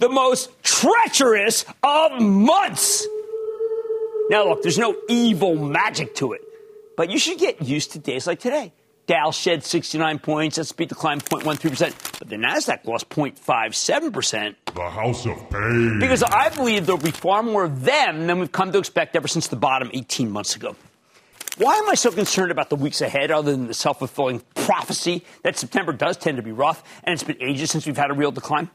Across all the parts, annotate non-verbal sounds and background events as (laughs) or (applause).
the most treacherous of months. Now, look, there's no evil magic to it, but you should get used to days like today. Dow shed 69 points, S&P declined 0.13%, but the Nasdaq lost 0.57%. The House of Pain. Because I believe there'll be far more of them than we've come to expect ever since the bottom 18 months ago. Why am I so concerned about the weeks ahead other than the self fulfilling prophecy that September does tend to be rough and it's been ages since we've had a real decline?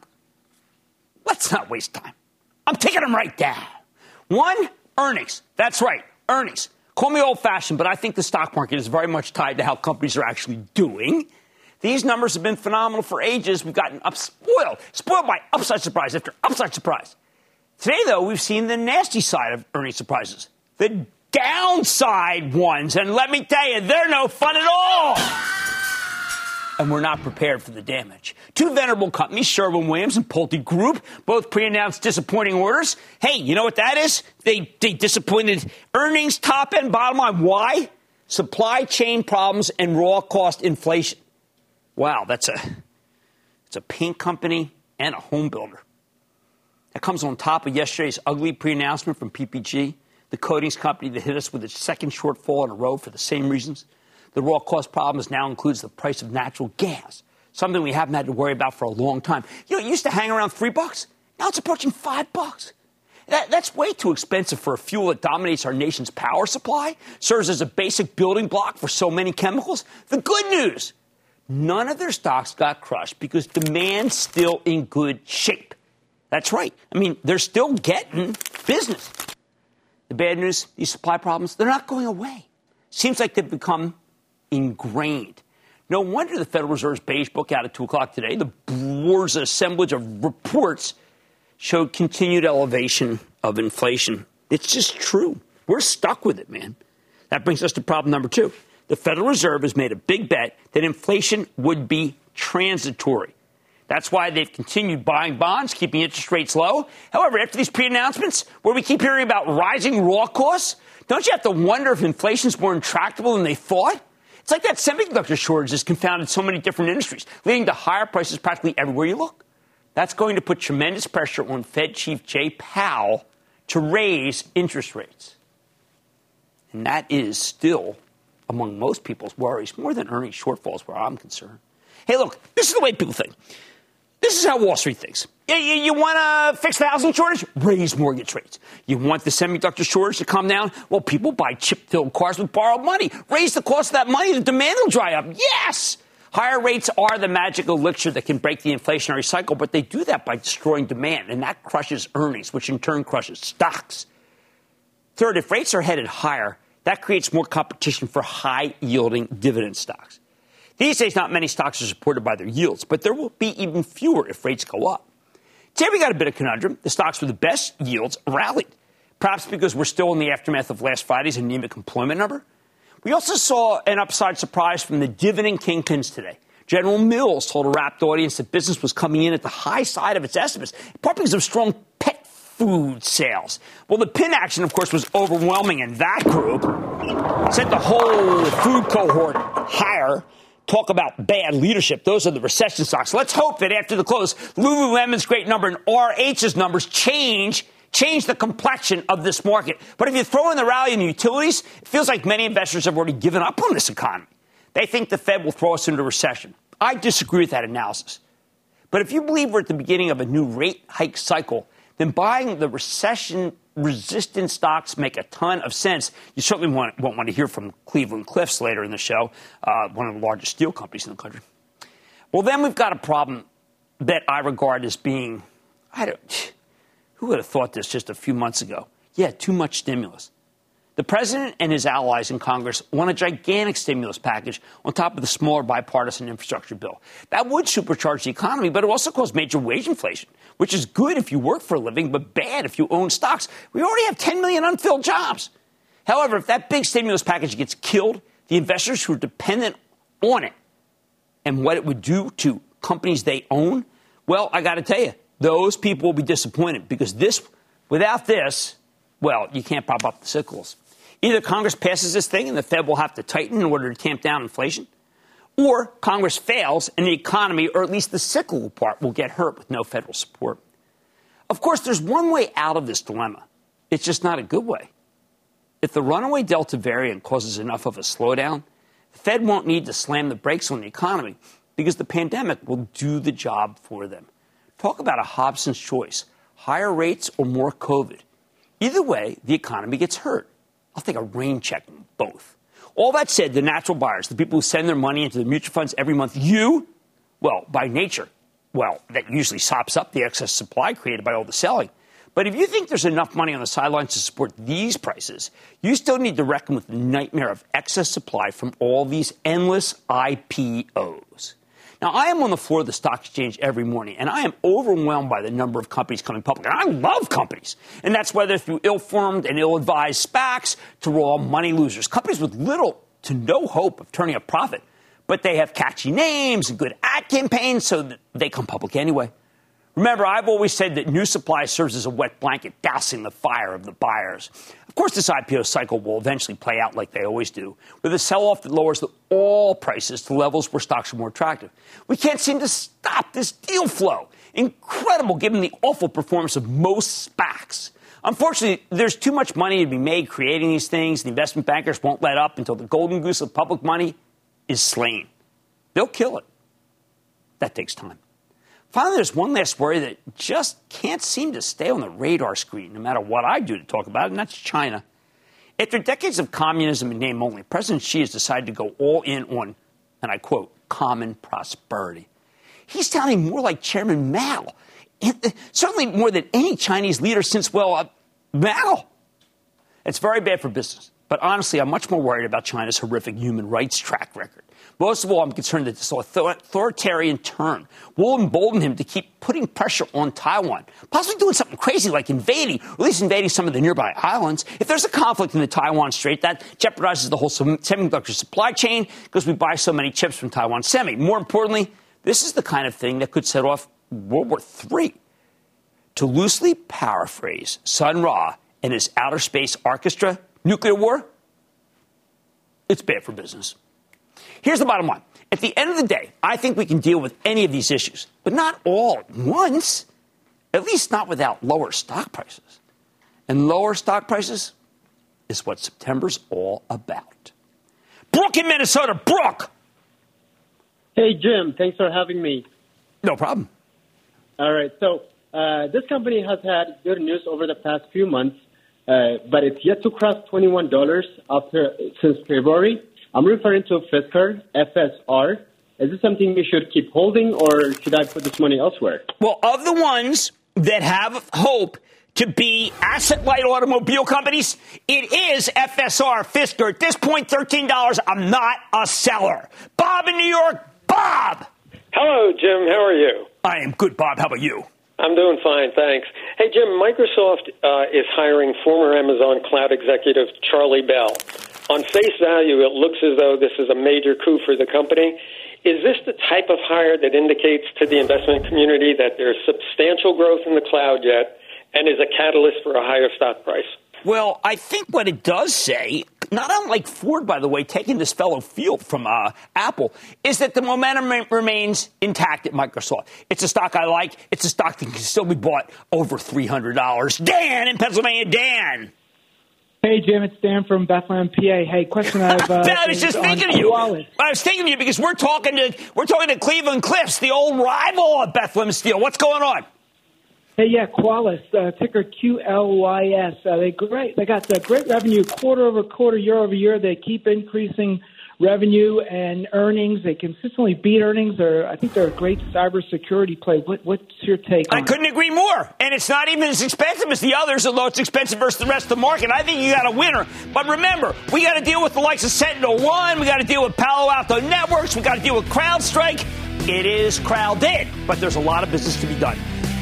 Let's not waste time. I'm taking them right down. One, earnings. That's right, earnings. Call me old fashioned, but I think the stock market is very much tied to how companies are actually doing. These numbers have been phenomenal for ages. We've gotten up spoiled, spoiled by upside surprise after upside surprise. Today, though, we've seen the nasty side of earnings surprises, the downside ones. And let me tell you, they're no fun at all and we're not prepared for the damage. Two venerable companies, Sherwin Williams and Pulte Group, both pre-announced disappointing orders. Hey, you know what that is? They, they disappointed earnings, top and bottom line. Why? Supply chain problems and raw cost inflation. Wow, that's a, it's a paint company and a home builder. That comes on top of yesterday's ugly pre-announcement from PPG, the coatings company that hit us with its second shortfall in a row for the same reasons. The raw cost problems now includes the price of natural gas, something we haven't had to worry about for a long time. You know, it used to hang around three bucks. Now it's approaching five bucks. That, that's way too expensive for a fuel that dominates our nation's power supply, serves as a basic building block for so many chemicals. The good news none of their stocks got crushed because demand's still in good shape. That's right. I mean, they're still getting business. The bad news, these supply problems, they're not going away. Seems like they've become ingrained. No wonder the Federal Reserve's beige book out at 2 o'clock today, the board's assemblage of reports showed continued elevation of inflation. It's just true. We're stuck with it, man. That brings us to problem number two. The Federal Reserve has made a big bet that inflation would be transitory. That's why they've continued buying bonds, keeping interest rates low. However, after these pre announcements, where we keep hearing about rising raw costs, don't you have to wonder if inflation's more intractable than they thought? It's like that semiconductor shortage has confounded so many different industries, leading to higher prices practically everywhere you look. That's going to put tremendous pressure on Fed Chief Jay Powell to raise interest rates. And that is still among most people's worries, more than earnings shortfalls where I'm concerned. Hey, look, this is the way people think. This is how Wall Street thinks. You, you, you want to fix the housing shortage? Raise mortgage rates. You want the semiconductor shortage to come down? Well, people buy chip filled cars with borrowed money. Raise the cost of that money, the demand will dry up. Yes! Higher rates are the magic elixir that can break the inflationary cycle, but they do that by destroying demand, and that crushes earnings, which in turn crushes stocks. Third, if rates are headed higher, That creates more competition for high yielding dividend stocks. These days, not many stocks are supported by their yields, but there will be even fewer if rates go up. Today, we got a bit of conundrum. The stocks with the best yields rallied, perhaps because we're still in the aftermath of last Friday's anemic employment number. We also saw an upside surprise from the dividend kingpins today. General Mills told a rapt audience that business was coming in at the high side of its estimates, partly because of strong pet food sales. Well, the pin action, of course, was overwhelming in that group, sent the whole food cohort higher. Talk about bad leadership. Those are the recession stocks. Let's hope that after the close, Lululemon's great number and RH's numbers change change the complexion of this market. But if you throw in the rally in utilities, it feels like many investors have already given up on this economy. They think the Fed will throw us into recession. I disagree with that analysis. But if you believe we're at the beginning of a new rate hike cycle, then buying the recession resistant stocks make a ton of sense. You certainly won't want to hear from Cleveland Cliffs later in the show, uh, one of the largest steel companies in the country. Well, then we've got a problem that I regard as being, I don't, who would have thought this just a few months ago? Yeah, too much stimulus. The president and his allies in Congress want a gigantic stimulus package on top of the smaller bipartisan infrastructure bill. That would supercharge the economy, but it also cause major wage inflation, which is good if you work for a living, but bad if you own stocks. We already have 10 million unfilled jobs. However, if that big stimulus package gets killed, the investors who are dependent on it and what it would do to companies they own, well, I got to tell you, those people will be disappointed because this, without this, well, you can't prop up the cycles. Either Congress passes this thing and the Fed will have to tighten in order to tamp down inflation, or Congress fails and the economy, or at least the cyclical part, will get hurt with no federal support. Of course, there's one way out of this dilemma. It's just not a good way. If the runaway Delta variant causes enough of a slowdown, the Fed won't need to slam the brakes on the economy because the pandemic will do the job for them. Talk about a Hobson's choice higher rates or more COVID. Either way, the economy gets hurt. I'll take a rain check on both. All that said, the natural buyers, the people who send their money into the mutual funds every month, you, well, by nature, well, that usually sops up the excess supply created by all the selling. But if you think there's enough money on the sidelines to support these prices, you still need to reckon with the nightmare of excess supply from all these endless IPOs. Now, I am on the floor of the stock exchange every morning, and I am overwhelmed by the number of companies coming public. And I love companies. And that's whether through ill formed and ill advised SPACs to raw money losers. Companies with little to no hope of turning a profit, but they have catchy names and good ad campaigns, so they come public anyway. Remember, I've always said that new supply serves as a wet blanket, dousing the fire of the buyers. Of course, this IPO cycle will eventually play out like they always do, with a sell off that lowers the, all prices to levels where stocks are more attractive. We can't seem to stop this deal flow. Incredible given the awful performance of most SPACs. Unfortunately, there's too much money to be made creating these things. The investment bankers won't let up until the golden goose of public money is slain. They'll kill it. That takes time. Finally, there's one last worry that just can't seem to stay on the radar screen, no matter what I do to talk about it, and that's China. After decades of communism in name only, President Xi has decided to go all in on, and I quote, common prosperity. He's sounding more like Chairman Mao, uh, certainly more than any Chinese leader since, well, uh, Mao. It's very bad for business. But honestly, I'm much more worried about China's horrific human rights track record. Most of all, I'm concerned that this authoritarian turn will embolden him to keep putting pressure on Taiwan, possibly doing something crazy like invading, or at least invading some of the nearby islands. If there's a conflict in the Taiwan Strait, that jeopardizes the whole semiconductor supply chain because we buy so many chips from Taiwan Semi. More importantly, this is the kind of thing that could set off World War III. To loosely paraphrase Sun Ra and his outer space orchestra, nuclear war, it's bad for business. Here's the bottom line. At the end of the day, I think we can deal with any of these issues, but not all at once, at least not without lower stock prices. And lower stock prices is what September's all about. Brooke in Minnesota, Brooke! Hey, Jim, thanks for having me. No problem. All right, so uh, this company has had good news over the past few months, uh, but it's yet to cross $21 after since February. I'm referring to Fisker, FSR. Is this something we should keep holding, or should I put this money elsewhere? Well, of the ones that have hope to be asset light automobile companies? It is FSR Fisker. At this point, $13. I'm not a seller. Bob in New York. Bob. Hello, Jim. How are you? I am good, Bob. How about you? I'm doing fine, thanks. Hey, Jim, Microsoft uh, is hiring former Amazon cloud executive Charlie Bell. On face value, it looks as though this is a major coup for the company. Is this the type of hire that indicates to the investment community that there's substantial growth in the cloud yet and is a catalyst for a higher stock price? Well, I think what it does say, not unlike Ford, by the way, taking this fellow Field from uh, Apple, is that the momentum remains intact at Microsoft. It's a stock I like. It's a stock that can still be bought over $300. Dan in Pennsylvania. Dan. Hey, Jim, it's Dan from Bethlehem, PA. Hey, question I have. Uh, (laughs) I was just thinking of you. Wallace. I was thinking of you because we're talking to we're talking to Cleveland Cliffs, the old rival of Bethlehem Steel. What's going on? Hey, yeah, Qualys, uh, ticker QLYS. Uh, they great. They got the great revenue quarter over quarter, year over year. They keep increasing revenue and earnings. They consistently beat earnings. They're, I think they're a great cybersecurity play. What, what's your take? On I couldn't it? agree more. And it's not even as expensive as the others, although it's expensive versus the rest of the market. I think you got a winner. But remember, we got to deal with the likes of SentinelOne. We got to deal with Palo Alto Networks. We got to deal with CrowdStrike. It is crowded, but there's a lot of business to be done.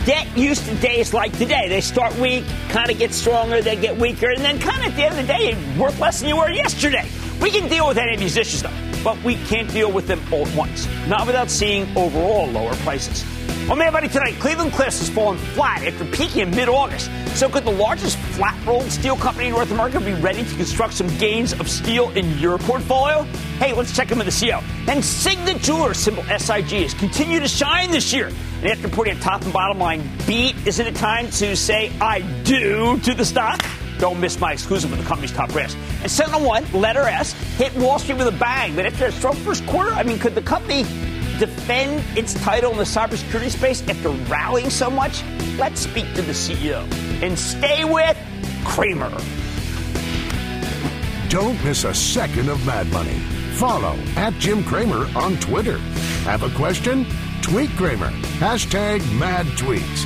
Get used to days like today. They start weak, kind of get stronger, they get weaker, and then kind of at the end of the day, worth less than you were yesterday. We can deal with any of these issues, though, but we can't deal with them all at once. Not without seeing overall lower prices. On Mad Money tonight, Cleveland Cliffs has fallen flat after peaking in mid-August. So could the largest flat-rolled steel company in North America be ready to construct some gains of steel in your portfolio? Hey, let's check in with the CEO. And Signet Jewelers, symbol SIG, has continued to shine this year. And after putting a top and bottom line beat, isn't it time to say I do to the stock? Don't miss my exclusive with the company's top brass. And SentinelOne, letter S, hit Wall Street with a bang. But after a strong first quarter, I mean, could the company defend its title in the cybersecurity space after rallying so much? Let's speak to the CEO. And stay with Cramer. Don't miss a second of Mad Money. Follow at Jim Cramer on Twitter. Have a question? Tweet Cramer. Hashtag mad tweets.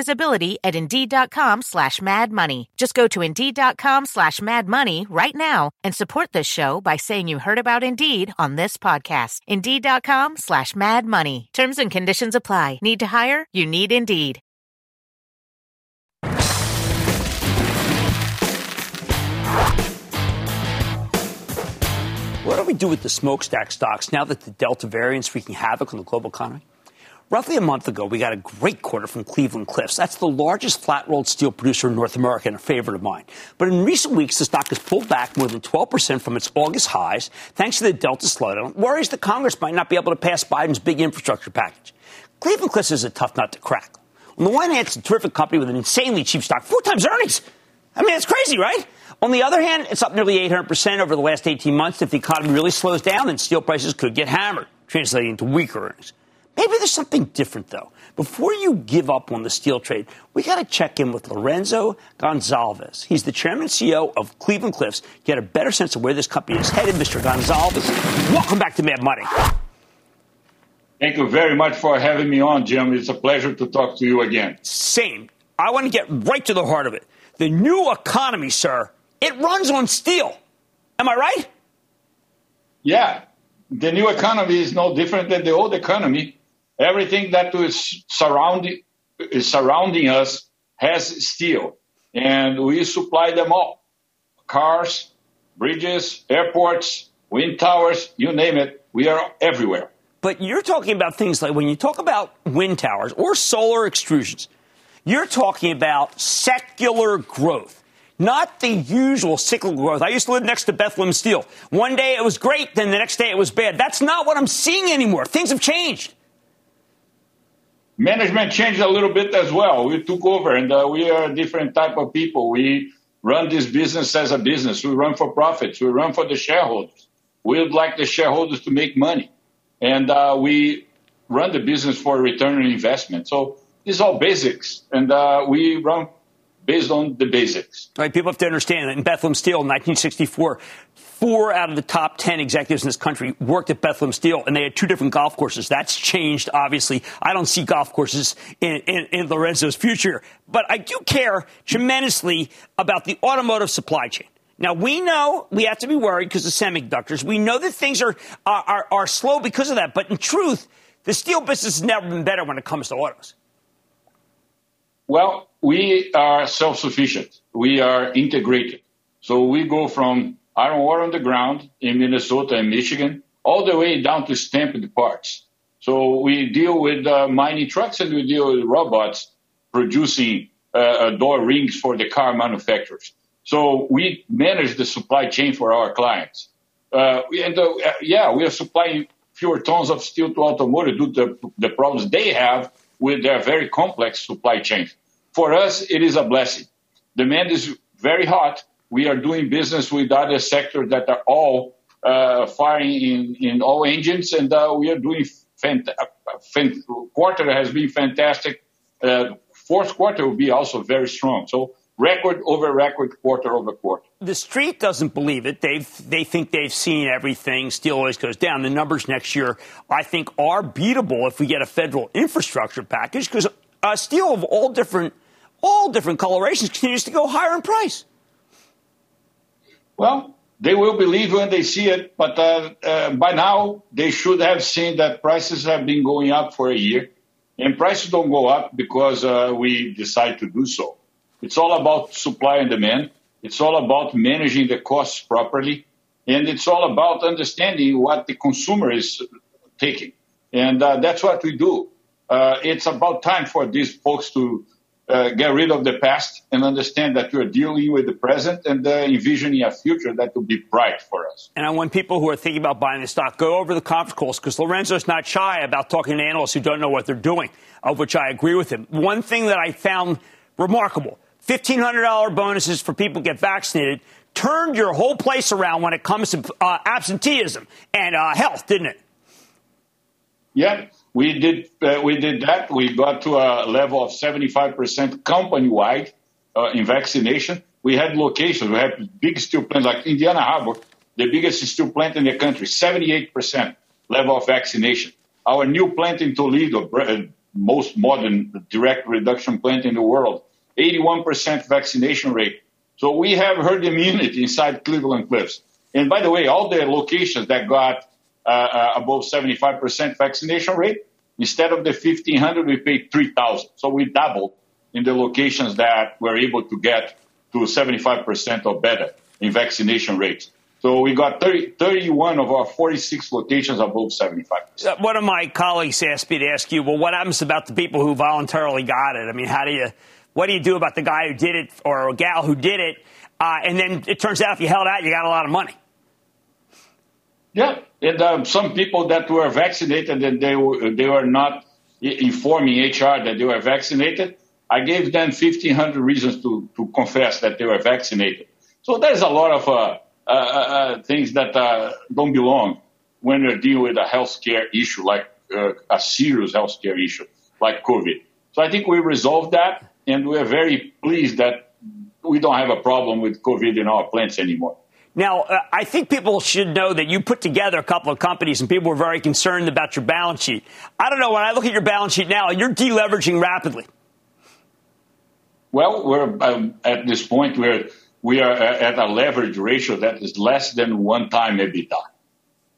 visibility at Indeed.com slash Mad Money. Just go to Indeed.com slash Mad Money right now and support this show by saying you heard about Indeed on this podcast. Indeed.com slash Mad Money. Terms and conditions apply. Need to hire? You need Indeed. What do we do with the smokestack stocks now that the Delta variant's wreaking havoc on the global economy? Roughly a month ago, we got a great quarter from Cleveland Cliffs. That's the largest flat rolled steel producer in North America and a favorite of mine. But in recent weeks, the stock has pulled back more than 12% from its August highs thanks to the Delta slowdown. Worries that Congress might not be able to pass Biden's big infrastructure package. Cleveland Cliffs is a tough nut to crack. On the one hand, it's a terrific company with an insanely cheap stock, four times earnings. I mean, it's crazy, right? On the other hand, it's up nearly 800% over the last 18 months. If the economy really slows down, then steel prices could get hammered, translating to weaker earnings. Maybe there's something different, though. Before you give up on the steel trade, we got to check in with Lourenco Goncalves. He's the chairman and CEO of Cleveland Cliffs. Get a better sense of where this company is headed. Mr. Goncalves, welcome back to Mad Money. Thank you very much for having me on, Jim. It's a pleasure to talk to you again. Same. I want to get right to the heart of it. The new economy, sir, it runs on steel. Am I right? Yeah. The new economy is no different than the old economy everything that is surrounding is surrounding us has steel, and we supply them all: cars, bridges, airports, wind towers, you name it. We are everywhere. But you're talking about things like when you talk about wind towers or solar extrusions, you're talking about secular growth not the usual cyclical growth. I used to live next to Bethlehem Steel. One day it was great, then the next day it was bad. That's not what I'm seeing anymore. Things have changed management changed a little bit as well. We took over, and uh, we are a different type of people. We run this business as a business. We run for profits. We run for the shareholders. We would like the shareholders to make money, and uh, we run the business for return on investment. So these are all basics, and uh, we run based on the basics. All right, people have to understand that in Bethlehem Steel in 1964, four out of the top 10 executives in this country worked at Bethlehem Steel, and they had two different golf courses. That's changed, obviously. I don't see golf courses in, in, in Lourenco's future, but I do care tremendously about the automotive supply chain. Now, we know we have to be worried because of semiconductors. We know that things are, are, are, slow because of that. But in truth, the steel business has never been better when it comes to autos. Well, we are self sufficient, we are integrated. So we go from iron ore on the ground in Minnesota and Michigan all the way down to stamped parts. So we deal with uh, mining trucks and we deal with robots producing uh, uh door rings for the car manufacturers. So we manage the supply chain for our clients. Uh, and uh, yeah, we are supplying fewer tons of steel to automotive due to the problems they have with their very complex supply chains. For us, it is a blessing. Demand is very hot. We are doing business with other sectors that are all uh, firing in, in all engines, and uh, we are doing fant- fant- quarter has been fantastic. Uh, fourth quarter will be also very strong. So record over record, quarter over quarter. The street doesn't believe it. They they think they've seen everything. Steel always goes down. The numbers next year, I think, are beatable if we get a federal infrastructure package because uh, steel of all different all different colorations continues to go higher in price. Well, they will believe when they see it, but uh, uh, by now they should have seen that prices have been going up for a year, and prices don't go up because uh, we decide to do so. It's all about supply and demand. It's all about managing the costs properly, and it's all about understanding what the consumer is taking, and uh, that's what we do. Uh, it's about time for these folks to uh, get rid of the past and understand that we're dealing with the present and uh, envisioning a future that will be bright for us. And I want people who are thinking about buying the stock go over the conference calls because Lourenco's not shy about talking to analysts who don't know what they're doing, of which I agree with him. One thing that I found remarkable $1,500 bonuses for people get vaccinated turned your whole place around when it comes to uh, absenteeism and uh, health, didn't it? Yeah, we did uh, we did that. We got to a level of 75% company wide uh, in vaccination. We had locations. We had big steel plants like Indiana Harbor, the biggest steel plant in the country, 78% level of vaccination. Our new plant in Toledo, uh, most modern direct reduction plant in the world, 81% vaccination rate. So we have herd immunity (laughs) inside Cleveland Cliffs. And by the way, all the locations that got uh, uh, above 75% vaccination rate. Instead of the 1,500, we paid 3,000. So we doubled in the locations that we're able to get to 75% or better in vaccination rates. So we got 30, 31 of our 46 locations above 75. Uh, one of my colleagues asked me to ask you, well, what happens about the people who voluntarily got it? I mean, how do you, what do you do about the guy who did it or a gal who did it? Uh, and then it turns out if you held out, you got a lot of money. Yeah, and um, some people that were vaccinated and they were, they were not informing HR that they were vaccinated. I gave them 1,500 reasons to, to confess that they were vaccinated. So there's a lot of uh, uh, uh, uh things that uh, don't belong when you're dealing with a healthcare issue like uh, a serious healthcare issue like COVID. So I think we resolved that, and we're very pleased that we don't have a problem with COVID in our plants anymore. Now, uh, I think people should know that you put together a couple of companies and people were very concerned about your balance sheet. I don't know. When I look at your balance sheet now, you're deleveraging rapidly. Well, we're um, at this point where we are at a leverage ratio that is less than one time EBITDA.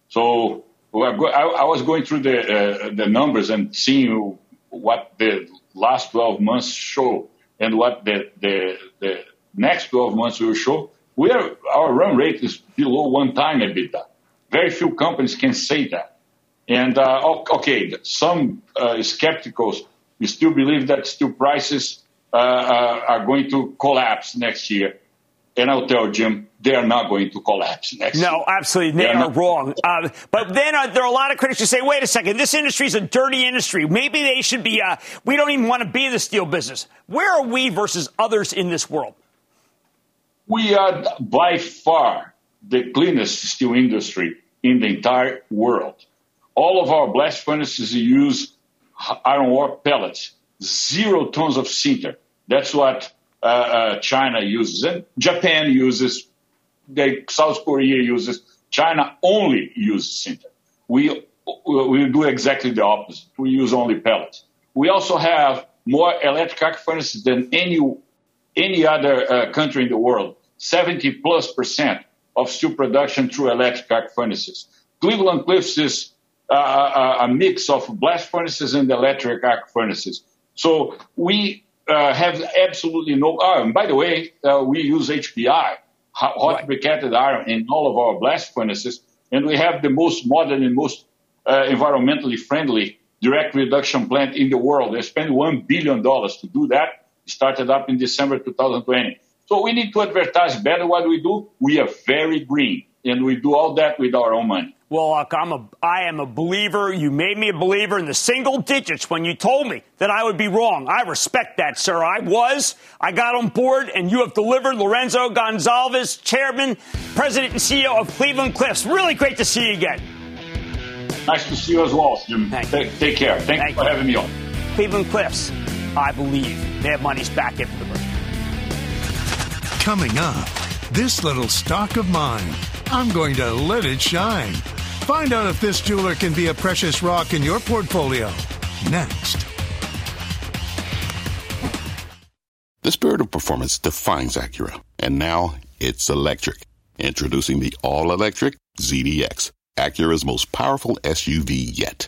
So I, I, was going through the, uh, the numbers and seeing what the last 12 months show and what the, the, the next 12 months will show we are, our run rate is below one time EBITDA. Very few companies can say that. And uh, okay, some uh, skepticals still believe that steel prices uh, uh, are going to collapse next year. And I'll tell Jim, they are not going to collapse next no, year. No, absolutely. They, they are, are wrong. Uh, but then uh, there are a lot of critics who say, wait a second, this industry is a dirty industry. Maybe they should be, uh, we don't even want to be in the steel business. Where are we versus others in this world? We are by far the cleanest steel industry in the entire world. All of our blast furnaces use iron ore pellets, zero tons of sinter. That's what uh, uh, China uses, and Japan uses. They, South Korea uses. China only uses sinter. We we do exactly the opposite. We use only pellets. We also have more electric arc furnaces than any any other uh, country in the world, 70 plus percent of steel production through electric arc furnaces. Cleveland Cliffs is uh, a, uh, a, mix of blast furnaces and electric arc furnaces. So we uh, have absolutely no. Oh, and by the way, uh, we use HBI, hot right. briquetted iron, in all of our blast furnaces, and we have the most modern and most uh, environmentally friendly direct reduction plant in the world. They spent $1 billion to do that started up in December 2020. So we need to advertise better what we do. We are very green, and we do all that with our own money. Well, look, I'm a, I am a believer. You made me a believer in the single digits when you told me that I would be wrong. I respect that, sir. I was. I got on board, and you have delivered. Lourenco Goncalves, Chairman, President, and CEO of Cleveland Cliffs. Really great to see you again. Nice to see you as well, Jim. Thank take, take, care. Thank, Thank you for having me on. Cleveland Cliffs. I believe they have money's back after the merger. Coming up, this little stock of mine, I'm going to let it shine. Find out if this jeweler can be a precious rock in your portfolio. Next. The spirit of performance defines Acura, and now it's electric. Introducing the all electric ZDX, Acura's most powerful SUV yet.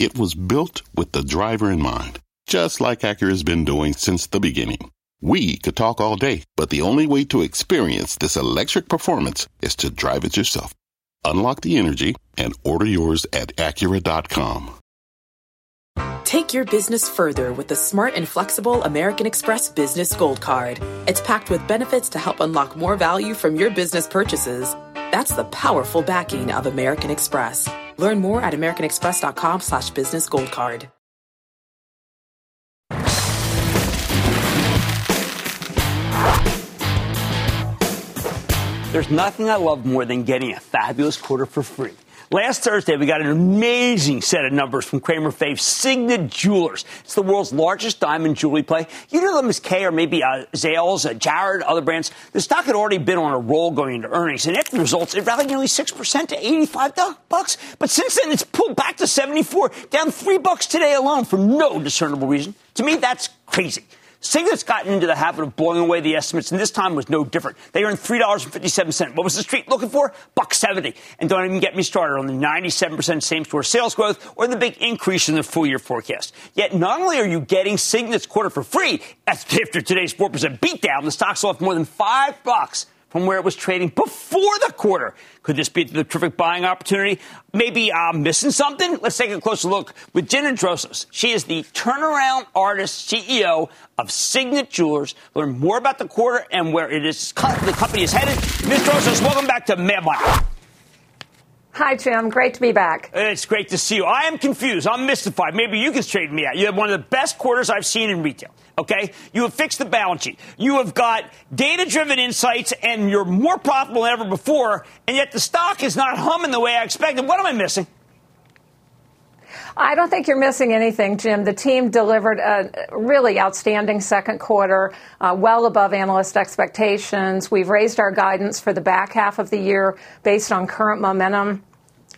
It was built with the driver in mind, just like Acura's been doing since the beginning. We could talk all day, but the only way to experience this electric performance is to drive it yourself. Unlock the energy and order yours at Acura.com. Take your business further with the smart and flexible American Express Business Gold Card. It's packed with benefits to help unlock more value from your business purchases. That's the powerful backing of American Express. Learn more at americanexpress.com slash business gold card. There's nothing I love more than getting a fabulous quarter for free. Last Thursday, we got an amazing set of numbers from Cramer Fave Signet Jewelers. It's the world's largest diamond jewelry play. You know them as Kay or maybe uh, Zales, uh, Jared, other brands. The stock had already been on a roll going into earnings, and after the results, it rallied nearly 6% to 85 bucks. But since then, it's pulled back to 74, down 3 bucks today alone for no discernible reason. To me, that's crazy. Signet's gotten into the habit of blowing away the estimates, and this time was no different. They earned three dollars and fifty-seven cents. What was the street looking for? Buck seventy. And don't even get me started on the ninety-seven percent same-store sales growth or the big increase in the full-year forecast. Yet, not only are you getting Signet's quarter for free, after today's four percent beatdown, the stock's off more than five bucks from where it was trading before the quarter. Could this be the terrific buying opportunity? Maybe I'm missing something. Let's take a closer look with Gina Drosos. She is the turnaround artist CEO of Signet Jewelers. Learn more about the quarter and where it is the company is headed. Ms. Drosos, welcome back to Mad Money. Hi, Jim. Great to be back. It's great to see you. I am confused. I'm mystified. Maybe you can straighten me out. You have one of the best quarters I've seen in retail. Okay? You have fixed the balance sheet. You have got data driven insights and you're more profitable than ever before. And yet the stock is not humming the way I expected. What am I missing? I don't think you're missing anything, Jim. The team delivered a really outstanding second quarter, uh, well above analyst expectations. We've raised our guidance for the back half of the year based on current momentum.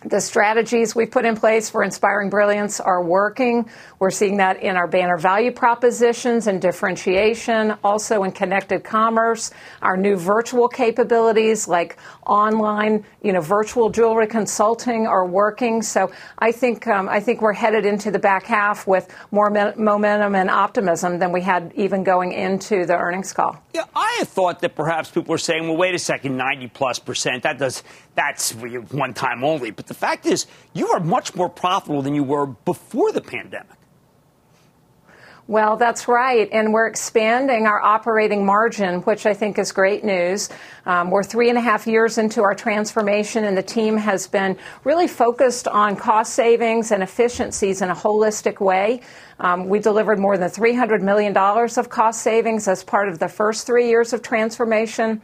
The strategies we put in place for inspiring brilliance are working. We're seeing that in our banner value propositions and differentiation, also in connected commerce, our new virtual capabilities like online, you know, virtual jewelry consulting are working. So I think um, I think we're headed into the back half with more me- momentum and optimism than we had even going into the earnings call. Yeah, I had thought that perhaps people were saying, well, wait a second, 90 plus percent. That does that's one time only. But the fact is, you are much more profitable than you were before the pandemic. Well, that's right. And we're expanding our operating margin, which I think is great news. Um, we're three and a half years into our transformation, and the team has been really focused on cost savings and efficiencies in a holistic way. Um, we delivered more than $300 million of cost savings as part of the first three years of transformation.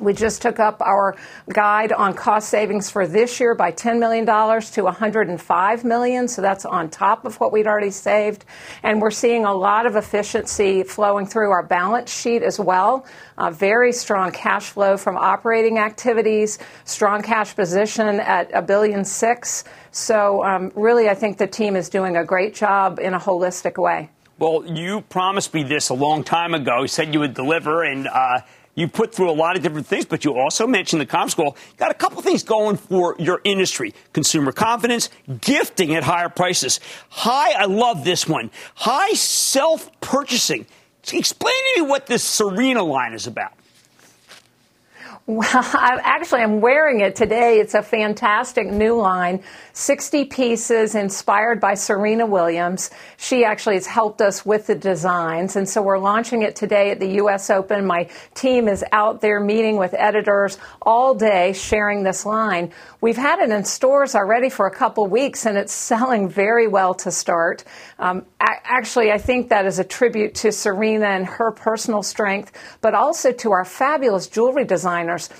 We just took up our guide on cost savings for this year by $10 million to 105 million. So that's on top of what we'd already saved. And we're seeing a lot of efficiency flowing through our balance sheet as well. Uh, very strong cash flow from operating activities, strong cash position at a billion six. So um, really, I think the team is doing a great job in a holistic way. Well, you promised me this a long time ago. You said you would deliver, and uh, you put through a lot of different things, but you also mentioned the comp school. Got a couple things going for your industry. Consumer confidence, gifting at higher prices. High, I love this one. High self-purchasing. Explain to me what this Serena line is about. (laughs) Well, I, actually, I'm wearing it today. It's a fantastic new line, 60 pieces inspired by Serena Williams. She actually has helped us with the designs. And so we're launching it today at the U.S. Open. My team is out there meeting with editors all day, sharing this line. We've had it in stores already for a couple weeks, and it's selling very well to start. Um, actually, I think that is a tribute to Serena and her personal strength, but also to our fabulous jewelry designers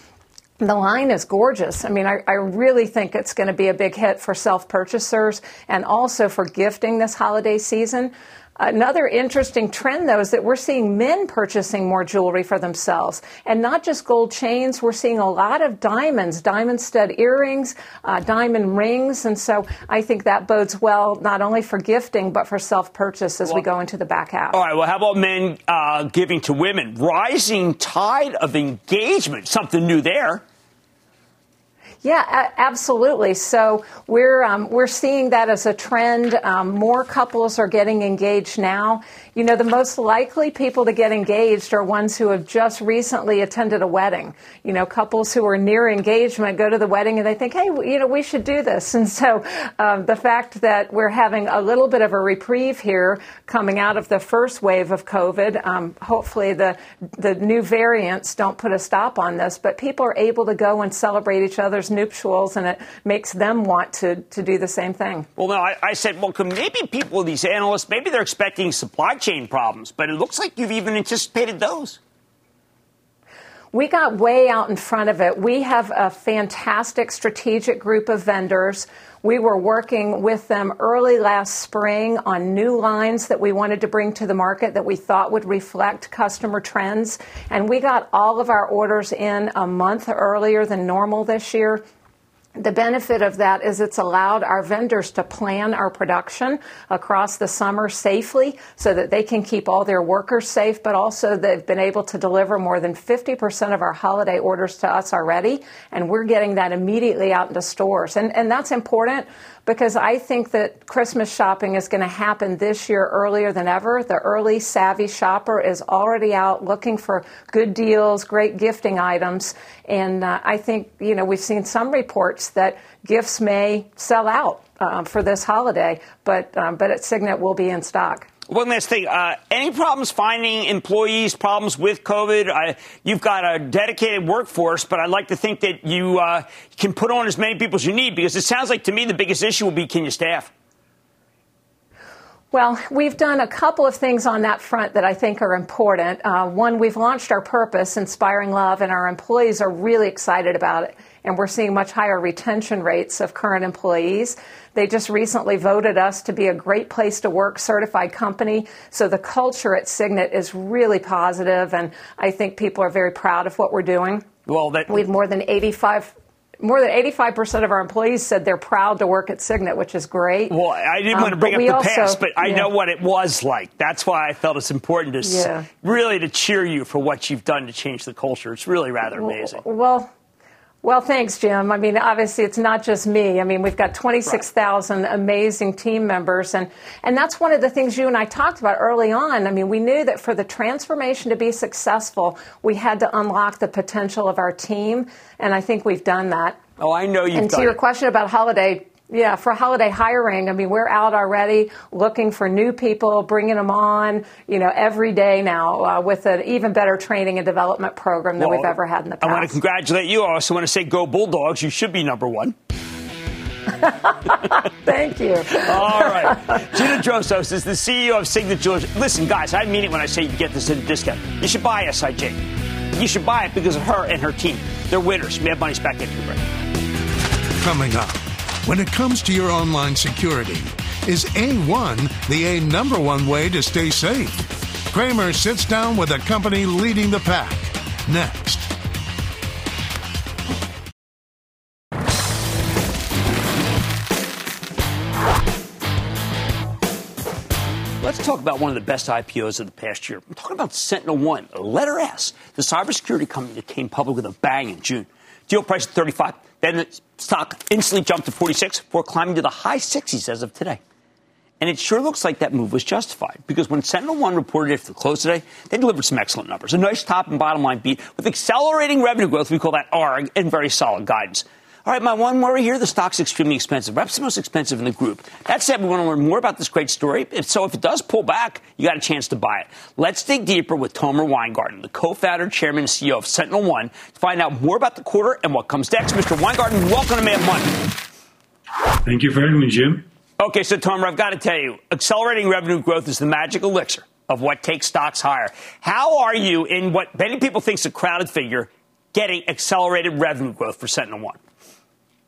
the line is gorgeous. I mean, I, I really think it's going to be a big hit for self purchasers and also for gifting this holiday season. Another interesting trend, though, is that we're seeing men purchasing more jewelry for themselves. And not just gold chains, we're seeing a lot of diamonds, diamond stud earrings, uh, diamond rings. And so I think that bodes well not only for gifting, but for self purchase as well, we go into the back half. All right, well, how about men uh, giving to women? Rising tide of engagement, something new there. Yeah, absolutely. So we're um, we're seeing that as a trend. Um, more couples are getting engaged now. You know, the most likely people to get engaged are ones who have just recently attended a wedding. You know, couples who are near engagement go to the wedding and they think, hey, you know, we should do this. And so um, the fact that we're having a little bit of a reprieve here coming out of the first wave of COVID, um, hopefully the the new variants don't put a stop on this, but people are able to go and celebrate each other's nuptials, and it makes them want to, to do the same thing. Well, no, I, I said, well, maybe people, these analysts, maybe they're expecting supply chain problems, but it looks like you've even anticipated those. we got way out in front of it. We have a fantastic strategic group of vendors. We were working with them early last spring on new lines that we wanted to bring to the market that we thought would reflect customer trends. And we got all of our orders in a month earlier than normal this year the benefit of that is it's allowed our vendors to plan our production across the summer safely so that they can keep all their workers safe, but also they've been able to deliver more than 50% of our holiday orders to us already, and we're getting that immediately out into stores. And, and that's important because I think that Christmas shopping is going to happen this year earlier than ever. The early savvy shopper is already out looking for good deals, great gifting items, and uh, I think you know we've seen some reports that gifts may sell out uh, for this holiday, but um, but at Signet we'll be in stock. One last thing. Uh, any problems finding employees, problems with COVID? I, you've got a dedicated workforce, but I'd like to think that you uh, can put on as many people as you need because it sounds like to me the biggest issue will be can you staff? Well, we've done a couple of things on that front that I think are important. Uh, one, we've launched our purpose, Inspiring Love, and our employees are really excited about it and we're seeing much higher retention rates of current employees. They just recently voted us to be a great place to work certified company. So the culture at Signet is really positive, and I think people are very proud of what we're doing. Well, that we have more than 85 more than 85% of our employees said they're proud to work at Signet, which is great. Well, I didn't um, want to bring up the also, past, but I yeah. know what it was like. That's why I felt it's important to yeah. really to cheer you for what you've done to change the culture. It's really rather amazing. Well, well, thanks, Jim. I mean, obviously, it's not just me. I mean, we've got 26,000 right. amazing team members. And, and that's one of the things you and I talked about early on. I mean, we knew that for the transformation to be successful, we had to unlock the potential of our team. And I think we've done that. Oh, I know you've And to your it. question about holiday, yeah, for holiday hiring, I mean, we're out already looking for new people, bringing them on, you know, every day now uh, with an even better training and development program than well, we've ever had in the past. I want to congratulate you. I also want to say, go Bulldogs. You should be number one. (laughs) Thank you. All right. Gina Drosos is the CEO of Signature. Listen, guys, I mean it when I say you get this at a discount. You should buy SIG. You should buy it because of her and her team. They're winners. We have money back into the break. Coming up. When it comes to your online security, is A1 the A number one way to stay safe? Cramer sits down with a company leading the pack. Next. Let's talk about one of the best IPOs of the past year. I'm talking about SentinelOne, letter S, the cybersecurity company that came public with a bang in June. Deal price at 35. Then the stock instantly jumped to 46 before climbing to the high 60s as of today. And it sure looks like that move was justified because when SentinelOne reported after the close today, they delivered some excellent numbers. A nice top and bottom line beat with accelerating revenue growth, we call that ARG, and very solid guidance. All right, my one worry here the stock's extremely expensive. Perhaps the most expensive in the group. That said, we want to learn more about this great story. If so, if it does pull back, you got a chance to buy it. Let's dig deeper with Tomer Weingarten, the co founder, chairman, and CEO of SentinelOne, to find out more about the quarter and what comes next. Mr. Weingarten, welcome to Mad Money. Thank you for having me, Jim. Okay, so Tomer, I've got to tell you, accelerating revenue growth is the magic elixir of what takes stocks higher. How are you in what many people think is a crowded figure getting accelerated revenue growth for SentinelOne?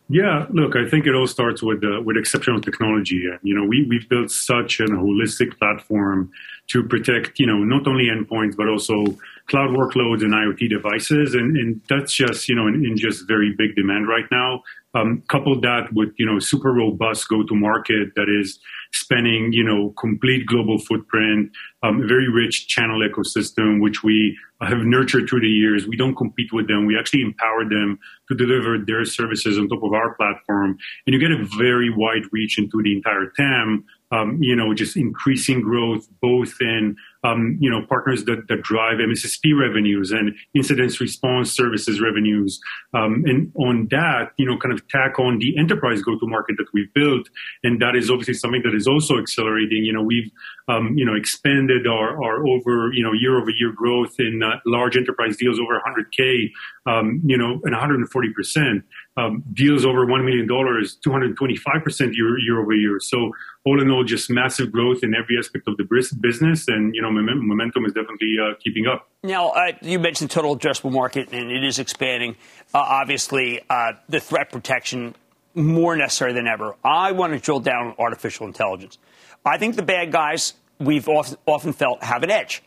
Yeah, look, I think it all starts with uh, with exceptional technology. And, you know, we we've built such an holistic platform to protect, you know, not only endpoints but also cloud workloads and IoT devices, and, and that's just, you know, in, in just very big demand right now. Um, couple that with, you know, super robust go-to-market that is spanning, you know, complete global footprint, um, a very rich channel ecosystem, which we have nurtured through the years. We don't compete with them. We actually empower them to deliver their services on top of our platform. And you get a very wide reach into the entire TAM um, you know, just increasing growth both in, um, you know, partners that, that drive MSSP revenues and incident response services revenues. Um, and on that, you know, kind of tack on the enterprise go-to-market that we've built. And that is obviously something that is also accelerating. You know, we've, um, you know, expanded our, our over, you know, year over year growth in uh, large enterprise deals over 100K, um, you know, and 140%. um, deals over $1 million, 225% year, year over year. So all in all, just massive growth in every aspect of the business. And, you know, momentum is definitely uh, keeping up. Now, uh, you mentioned total addressable market, and it is expanding. Uh, obviously, uh, the threat protection more necessary than ever. I want to drill down on artificial intelligence. I think the bad guys we've often felt have an edge.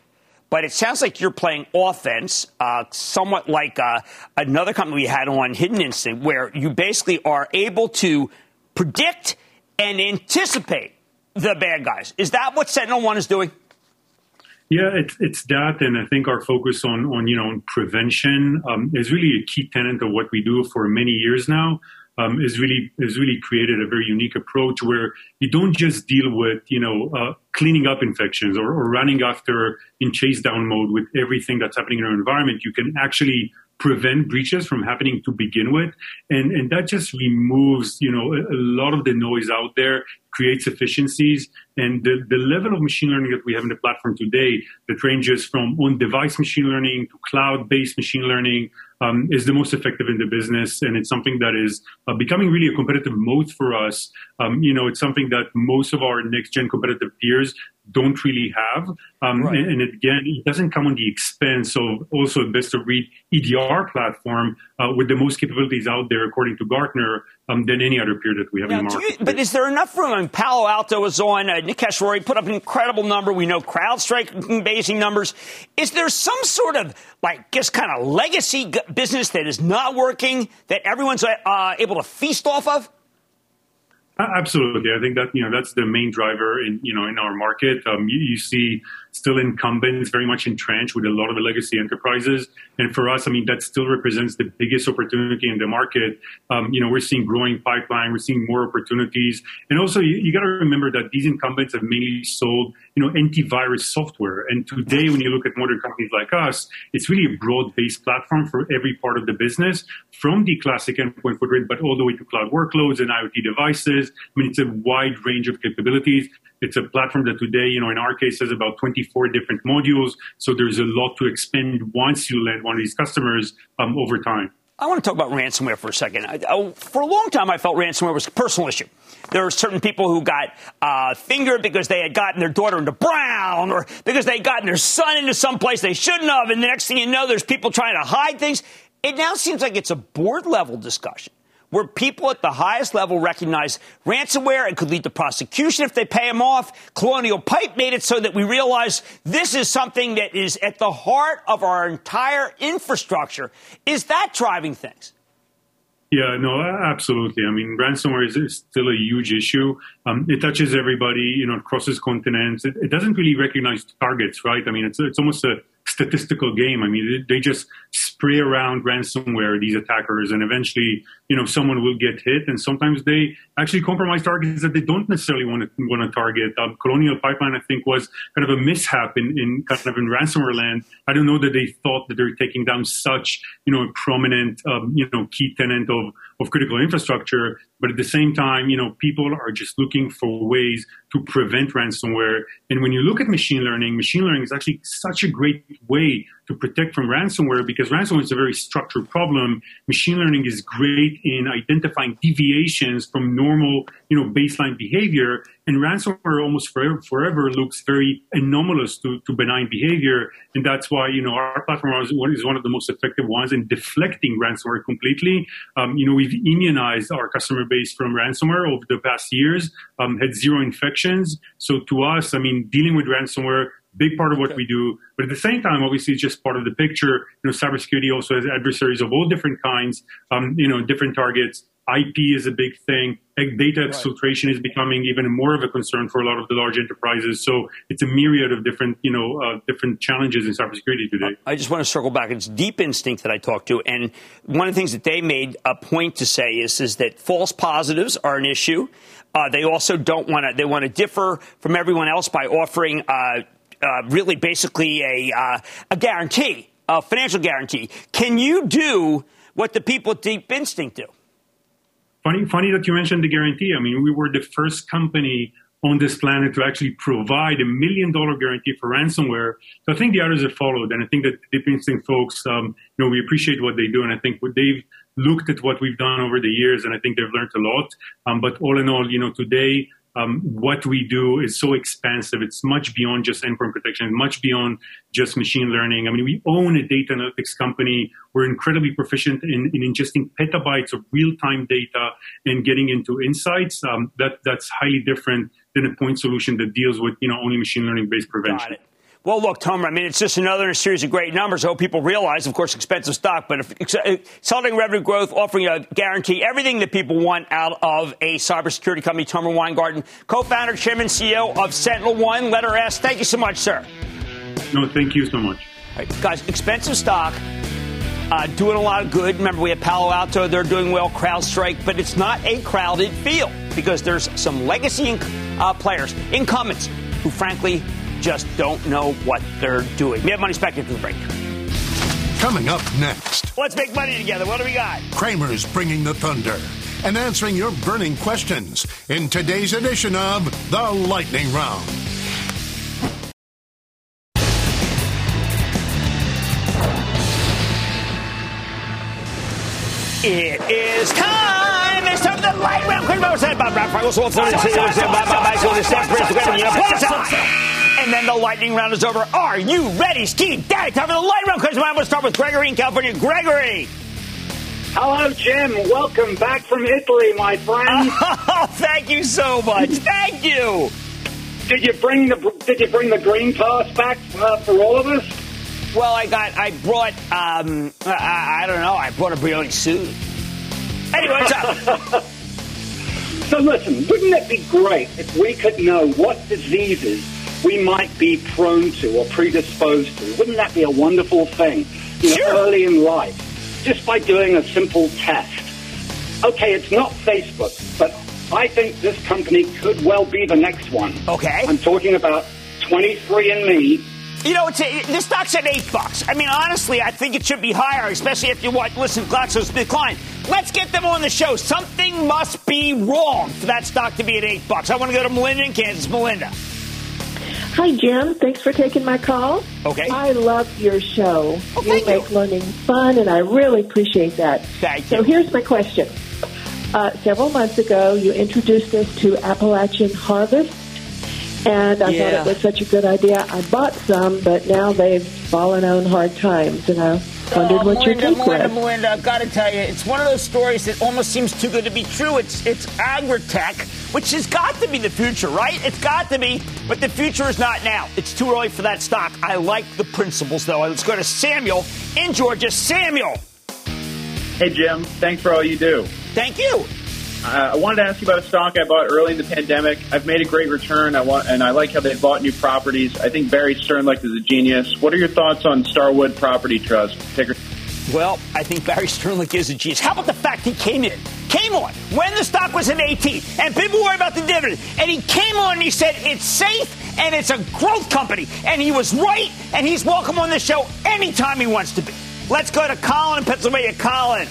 But it sounds like you're playing offense, uh, somewhat like uh, another company we had on Hidden Instinct, where you basically are able to predict and anticipate the bad guys. Is that what SentinelOne is doing? Yeah, it's it's that, and I think our focus on on you know prevention um, is really a key tenet of what we do for many years now um, is really is really created a very unique approach where you don't just deal with you know uh, cleaning up infections or, or running after in chase down mode with everything that's happening in our environment. You can actually prevent breaches from happening to begin with. And, and that just removes, you know, a, a, lot of the noise out there, creates efficiencies. And the, the level of machine learning that we have in the platform today that ranges from on-device machine learning to cloud-based machine learning um, is the most effective in the business, and it's something that is uh, becoming really a competitive moat for us. Um, you know, it's something that most of our next gen competitive peers don't really have. Um, right. and, and, again, it doesn't come on the expense of also a best of breed EDR platform uh, with the most capabilities out there, according to Gartner, um, than any other peer that we have now, in the market. You, but is there enough room? I mean, Palo Alto was on. Uh, Nikesh Arora put up an incredible number. We know CrowdStrike amazing numbers. Is there some sort of like just kind of legacy business that is not working that everyone's uh, able to feast off of? Absolutely, I think that you know that's the main driver in you know in our market. Um, you, you, see still incumbents very much entrenched with a lot of the legacy enterprises, and for us, I mean that still represents the biggest opportunity in the market. Um, you know, we're seeing growing pipeline, we're seeing more opportunities, and also you, you got to remember that these incumbents have mainly sold you know antivirus software, and today when you look at modern companies like us, it's really a broad-based platform for every part of the business, from the classic endpoint footprint, but all the way to cloud workloads and IoT devices I mean, it's a wide range of capabilities. It's a platform that today, you know, in our case has about 24 different modules. So there's a lot to expand once you land one of these customers um, over time. I want to talk about ransomware for a second. I, I, for a long time, I felt ransomware was a personal issue. There are certain people who got uh, fingered because they had gotten their daughter into Brown or because they had gotten their son into some place they shouldn't have. And the next thing you know, there's people trying to hide things. It now seems like it's a board level discussion where people at the highest level recognize ransomware and could lead to prosecution if they pay them off. Colonial Pipe made it so that we realize this is something that is at the heart of our entire infrastructure. Is that driving things? Yeah, no, absolutely. I mean, ransomware is, is still a huge issue. Um, it touches everybody, you know, it crosses continents. It, it, doesn't really recognize targets, right? I mean, it's it's almost a statistical game. I mean, they just spray around ransomware, these attackers, and eventually, you know, someone will get hit. And sometimes they actually compromise targets that they don't necessarily want to want to target. Um, Colonial Pipeline, I think, was kind of a mishap in, in kind of in ransomware land. I don't know that they thought that they're taking down such, you know, a prominent, um, you know, key tenant of of critical infrastructure. But at the same time, you know, people are just looking for ways to prevent ransomware. And when you look at machine learning, machine learning is actually such a great way to protect from ransomware because ransomware is a very structured problem. Machine learning is great in identifying deviations from normal, you know, baseline behavior. And ransomware almost forever, forever looks very anomalous to, to benign behavior. And that's why, you know, our platform is one of the most effective ones in deflecting ransomware completely. Um, you know, we've immunized our customer base from ransomware over the past years, um, had zero infections. So to us, I mean, dealing with ransomware big part of what we do. But at the same time, obviously, it's just part of the picture. You know, cybersecurity also has adversaries of all different kinds. Um, you know, different targets. IP is a big thing. Data exfiltration right. is becoming even more of a concern for a lot of the large enterprises. So it's a myriad of different, you know, uh, different challenges in cybersecurity today. I just want to circle back. It's Deep Instinct that I talked to, and one of the things that they made a point to say is is that false positives are an issue. Uh, they also don't want to. They want to differ from everyone else by offering. Uh, uh, really basically a, uh, a guarantee, a financial guarantee. Can you do what the people at Deep Instinct do? Funny, funny that you mentioned the guarantee. I mean, we were the first company on this planet to actually provide a million dollar guarantee for ransomware. So I think the others have followed, and I think that Deep Instinct folks, um, you know, we appreciate what they do, and I think what they've looked at what we've done over the years, and I think they've learned a lot. Um, but all in all, you know, today um, what we do is so expansive. It's much beyond just endpoint protection, much beyond just machine learning. I mean, we own a data analytics company. We're incredibly proficient in, in ingesting petabytes of real-time data and getting into insights. Um, that that's highly different than a point solution that deals with you know only machine learning-based prevention. Well, look, Tomer, I mean, it's just another series of great numbers. I hope people realize, of course, expensive stock, but if, accelerating revenue growth, offering a guarantee, everything that people want out of a cybersecurity company, Tomer Weingarten, co-founder, chairman, CEO of SentinelOne. Letter S. Thank you so much, sir. No, thank you so much. Right, guys, expensive stock, uh, doing a lot of good. Remember, we have Palo Alto, they're doing well, CrowdStrike, but it's not a crowded field because there's some legacy uh, players, incumbents, who frankly just don't know what they're doing. We have money back into the break. Coming up next. Let's make money together. What do we got? Cramer's bringing the thunder and answering your burning questions in today's edition of The Lightning Round. It is time. It's time for the light round. Cramer said Bob Brown, Frank Wilson, Bob and then the lightning round is over. Are you ready, Ski Daddy? Time for the lightning round question. I'm going to start with Gregory in California. Gregory. Hello, Jim. Welcome back from Italy, my friend. (laughs) Oh, thank you so much. Thank you. Did you bring the Did you bring the green pass back uh, for all of us? Well, I got. I brought. Um, I, I don't know. I brought a Brioni suit. Anyway, what's (laughs) up? so listen, wouldn't it be great if we could know what diseases we might be prone to or predisposed to? Wouldn't that be a wonderful thing? You know, Sure. early in life, just by doing a simple test. Okay, it's not Facebook, but I think this company could well be the next one. Okay. I'm talking about 23andMe. You know, it's a, this stock's at eight bucks. I mean, honestly, I think it should be higher, especially if you want. Listen, to GlaxoSmithKline. Let's get them on the show. Something must be wrong for that stock to be at eight bucks. I want to go to Melinda in Kansas. Melinda. Hi, Jim. Thanks for taking my call. Okay. I love your show. Oh, you thank make learning fun, and I really appreciate that. Thank so here's my question. Uh, several months ago, you introduced us to Appalachian Harvest, and I Yeah. thought it was such a good idea. I bought some, but now they've fallen on hard times, and I wondered Oh, what your Melinda, take Melinda, was. Melinda, I've got to tell you, it's one of those stories that almost seems too good to be true. It's it's agritech, which has got to be the future, right? It's got to be, but the future is not now. It's too early for that stock. I like the principles, though. Let's go to Samuel in Georgia. Samuel, Hey, Jim. Thanks for all you do. thank you. Uh, I wanted to ask you about a stock I bought early in the pandemic. I've made a great return. I want, and I like how they bought new properties. I think Barry Sternlicht is a genius. What are your thoughts on Starwood Property Trust? Ticker. Well, I think Barry Sternlicht is a genius. How about the fact he came in, came on when the stock was at 18, and people worry about the dividend, and he came on and he said it's safe and it's a growth company, and he was right, and he's welcome on the show anytime he wants to be. Let's go to Colin in Pennsylvania. Colin.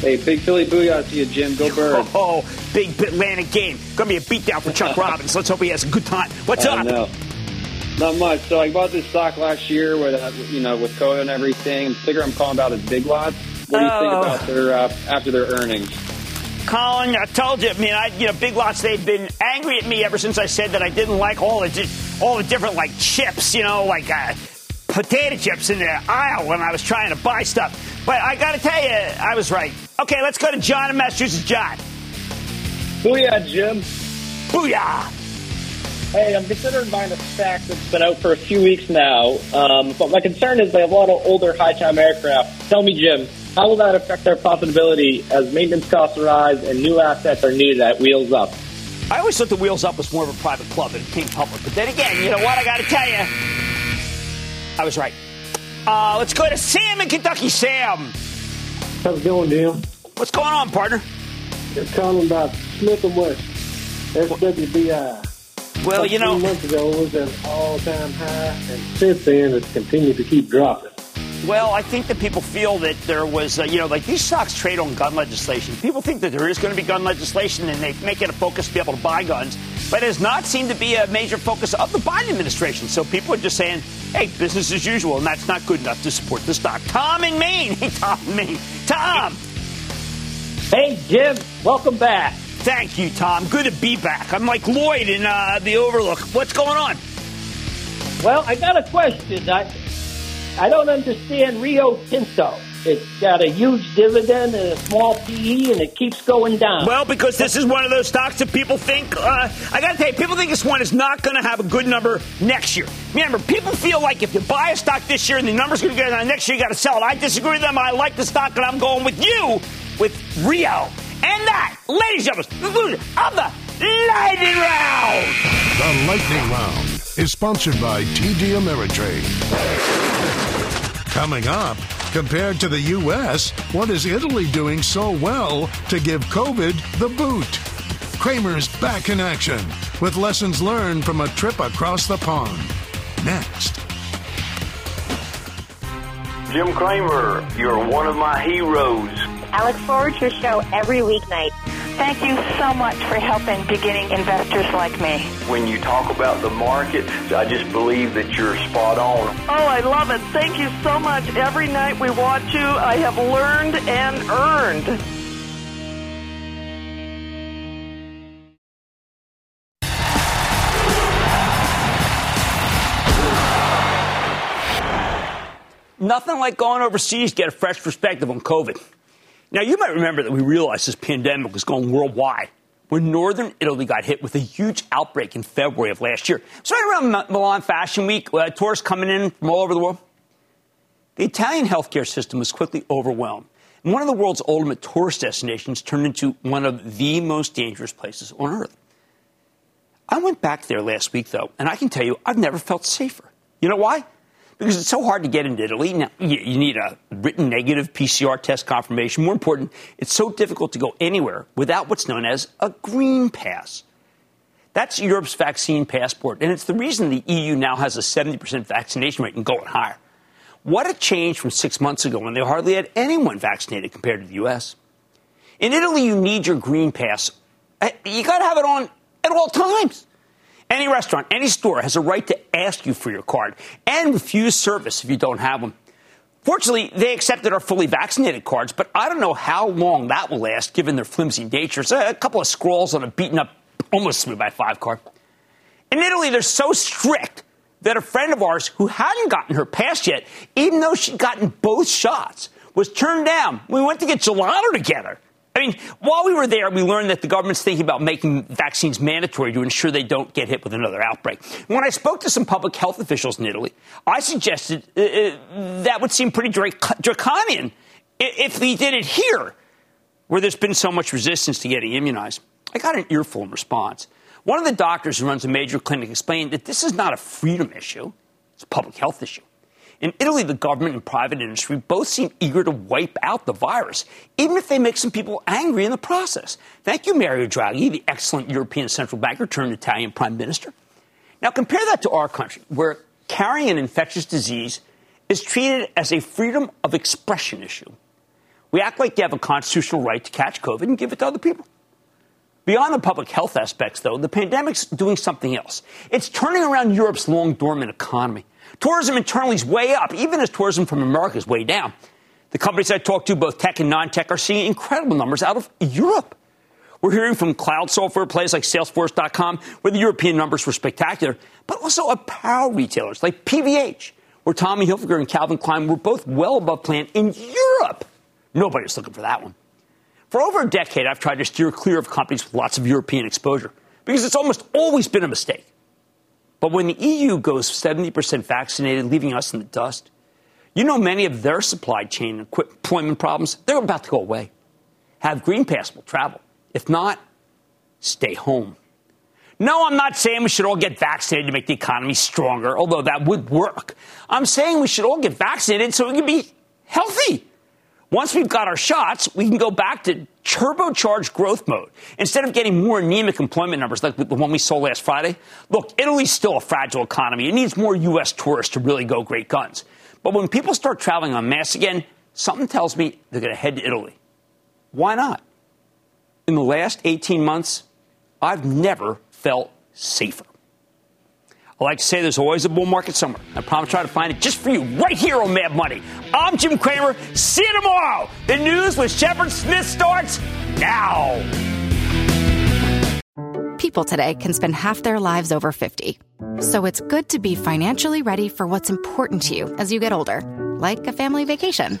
Hey, big Philly booyah to you, Jim. Go bird. (laughs) Oh, big Atlantic game. Gonna be a beatdown for Chuck (laughs) Robbins. Let's hope he has a good time. What's I up? know. Not much. So I bought this stock last year with, uh, you know, with COVID and everything. The figure I'm calling about is Big Lots. What do you think about their uh, after their earnings? Colin, I told you. I mean, I, you know, Big Lots. They've been angry at me ever since I said that I didn't like all the all the different like chips. You know, like uh, potato chips in the aisle when I was trying to buy stuff. But I got to tell you, I was right. Okay, let's go to John in Massachusetts. John. Booyah, Jim. Booyah. Hey, I'm considering buying a stack that's been out for a few weeks now. Um, but my concern is they have a lot of older high-time aircraft. Tell me, Jim, how will that affect their profitability as maintenance costs rise and new assets are needed at Wheels Up? I always thought the Wheels Up was more of a private club and it became public. But then again, you know what? I got to tell you, I was right. Uh, let's go to Sam in Kentucky. Sam. How's it going, Jim? What's going on, partner? You're calling about Smith and Wesson, SWBI. Well, you know- Three months ago it was at an all-time high, and since then it's continued to keep dropping. Well, I think that people feel that there was, uh, you know, like these stocks trade on gun legislation. People think that there is going to be gun legislation and they make it a focus to be able to buy guns, but it has not seemed to be a major focus of the Biden administration. So people are just saying, hey, business as usual, and that's not good enough to support the stock. Tom in Maine. (laughs) Hey, Tom in Maine. Tom. Hey, Jim, welcome back. Thank you, Tom. Good to be back. I'm like Lloyd in uh, the Overlook. What's going on? Well, I got a question. I, I don't understand Rio Tinto. It's got a huge dividend and a small PE, and it keeps going down. Well, because this is one of those stocks that people think, uh, I got to tell you, people think this one is not going to have a good number next year. Remember, people feel like if you buy a stock this year and the number's going to go down next year, you got to sell it. I disagree with them. I like the stock, and I'm going with you with Rio. And that, ladies and gentlemen, of the Lightning Round. The Lightning Round is sponsored by TD Ameritrade. Coming up, compared to the U.S., what is Italy doing so well to give COVID the boot? Cramer's back in action with lessons learned from a trip across the pond. Next. Jim Cramer, you're one of my heroes. I look forward to your show every weeknight. Thank you so much for helping beginning investors like me. When you talk about the market, I just believe that you're spot on. Oh, I love it. Thank you so much. Every night we watch you, I have learned and earned. Nothing like going overseas to get a fresh perspective on COVID. Now, you might remember that we realized this pandemic was going worldwide when northern Italy got hit with a huge outbreak in February of last year. So, right around Milan Fashion Week, uh, tourists coming in from all over the world. The Italian healthcare system was quickly overwhelmed. And one of the world's ultimate tourist destinations turned into one of the most dangerous places on earth. I went back there last week, though, and I can tell you I've never felt safer. You know why? Because it's so hard to get into Italy. Now, you, need a written negative PCR test confirmation. More important, it's so difficult to go anywhere without what's known as a green pass. That's Europe's vaccine passport, and it's the reason the EU now has a 70% vaccination rate and going higher. What a change from six months ago when they hardly had anyone vaccinated compared to the U.S. In Italy, you need your green pass. Eh, you got to have it on at all times. Any restaurant, any store has a right to ask you for your card and refuse service if you don't have them. Fortunately, they accepted our fully vaccinated cards, but I don't know how long that will last given their flimsy natures. A couple of scrolls on a beaten up, almost 3 by 5 card. In Italy, they're so strict that a friend of ours who hadn't gotten her pass yet, even though she'd gotten both shots, was turned down. We went to get gelato together. I mean, while we were there, we learned that the government's thinking about making vaccines mandatory to ensure they don't get hit with another outbreak. When I spoke to some public health officials in Italy, I suggested uh, uh that would seem pretty draconian if we did it here, where there's been so much resistance to getting immunized. I got an earful in response. One of the doctors who runs a major clinic explained that this is not a freedom issue, it's a public health issue. In Italy, the government and private industry both seem eager to wipe out the virus, even if they make some people angry in the process. Thank you, Mario Draghi, the excellent European central banker turned Italian prime minister. Now, compare that to our country, where carrying an infectious disease is treated as a freedom of expression issue. We act like you have a constitutional right to catch COVID and give it to other people. Beyond the public health aspects, though, the pandemic's doing something else. It's turning around Europe's long dormant economy. Tourism internally is way up, even as tourism from America is way down. The companies I talk to, both tech and non tech, are seeing incredible numbers out of Europe. We're hearing from cloud software players like Salesforce.com, where the European numbers were spectacular, but also apparel retailers like PVH, where Tommy Hilfiger and Calvin Klein were both well above plan in Europe. Nobody's looking for that one. For over a decade, I've tried to steer clear of companies with lots of European exposure because it's almost always been a mistake. But when the EU goes 70% vaccinated, leaving us in the dust, you know many of their supply chain and employment problems, they're about to go away. Have Green Pass will travel. If not, stay home. No, I'm not saying we should all get vaccinated to make the economy stronger, although that would work. I'm saying we should all get vaccinated so we can be healthy. Once we've got our shots, we can go back to turbocharged growth mode. Instead of getting more anemic employment numbers like the one we saw last Friday, look, Italy's still a fragile economy. It needs more U.S. tourists to really go great guns. But when people start traveling en masse again, something tells me they're going to head to Italy. Why not? In the last 18 months, I've never felt safer. I like to say there's always a bull market somewhere. I promise to try to find it just for you right here on Mad Money. I'm Jim Cramer. See you tomorrow. The news with Shepard Smith starts now. People today can spend half their lives over 50. So it's good to be financially ready for what's important to you as you get older, like a family vacation.